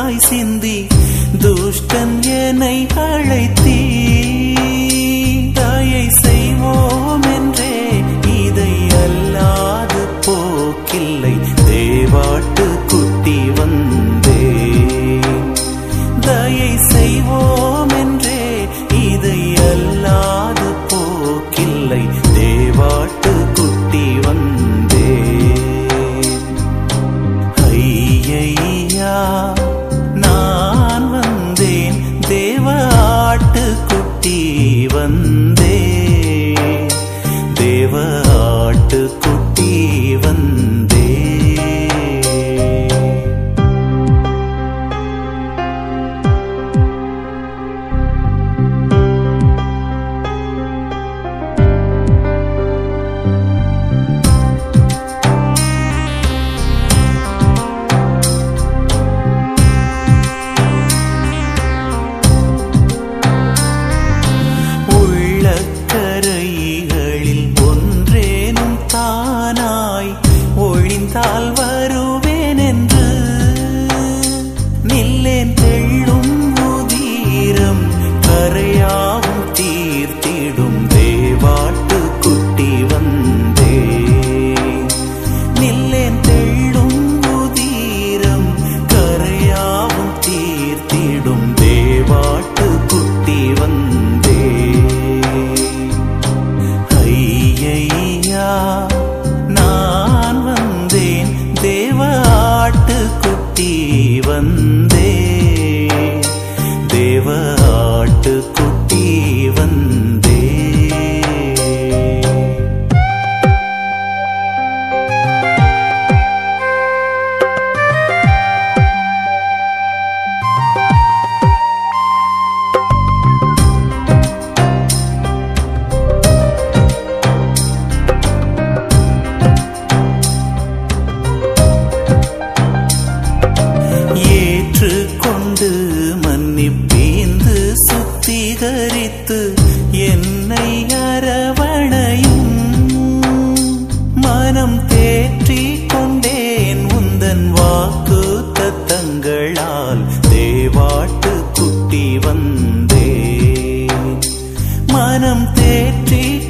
தாய் சிந்தி துஷ்டன் என்னை அழைத்தீ ஞானம் தேற்றிக்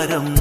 ഭാരം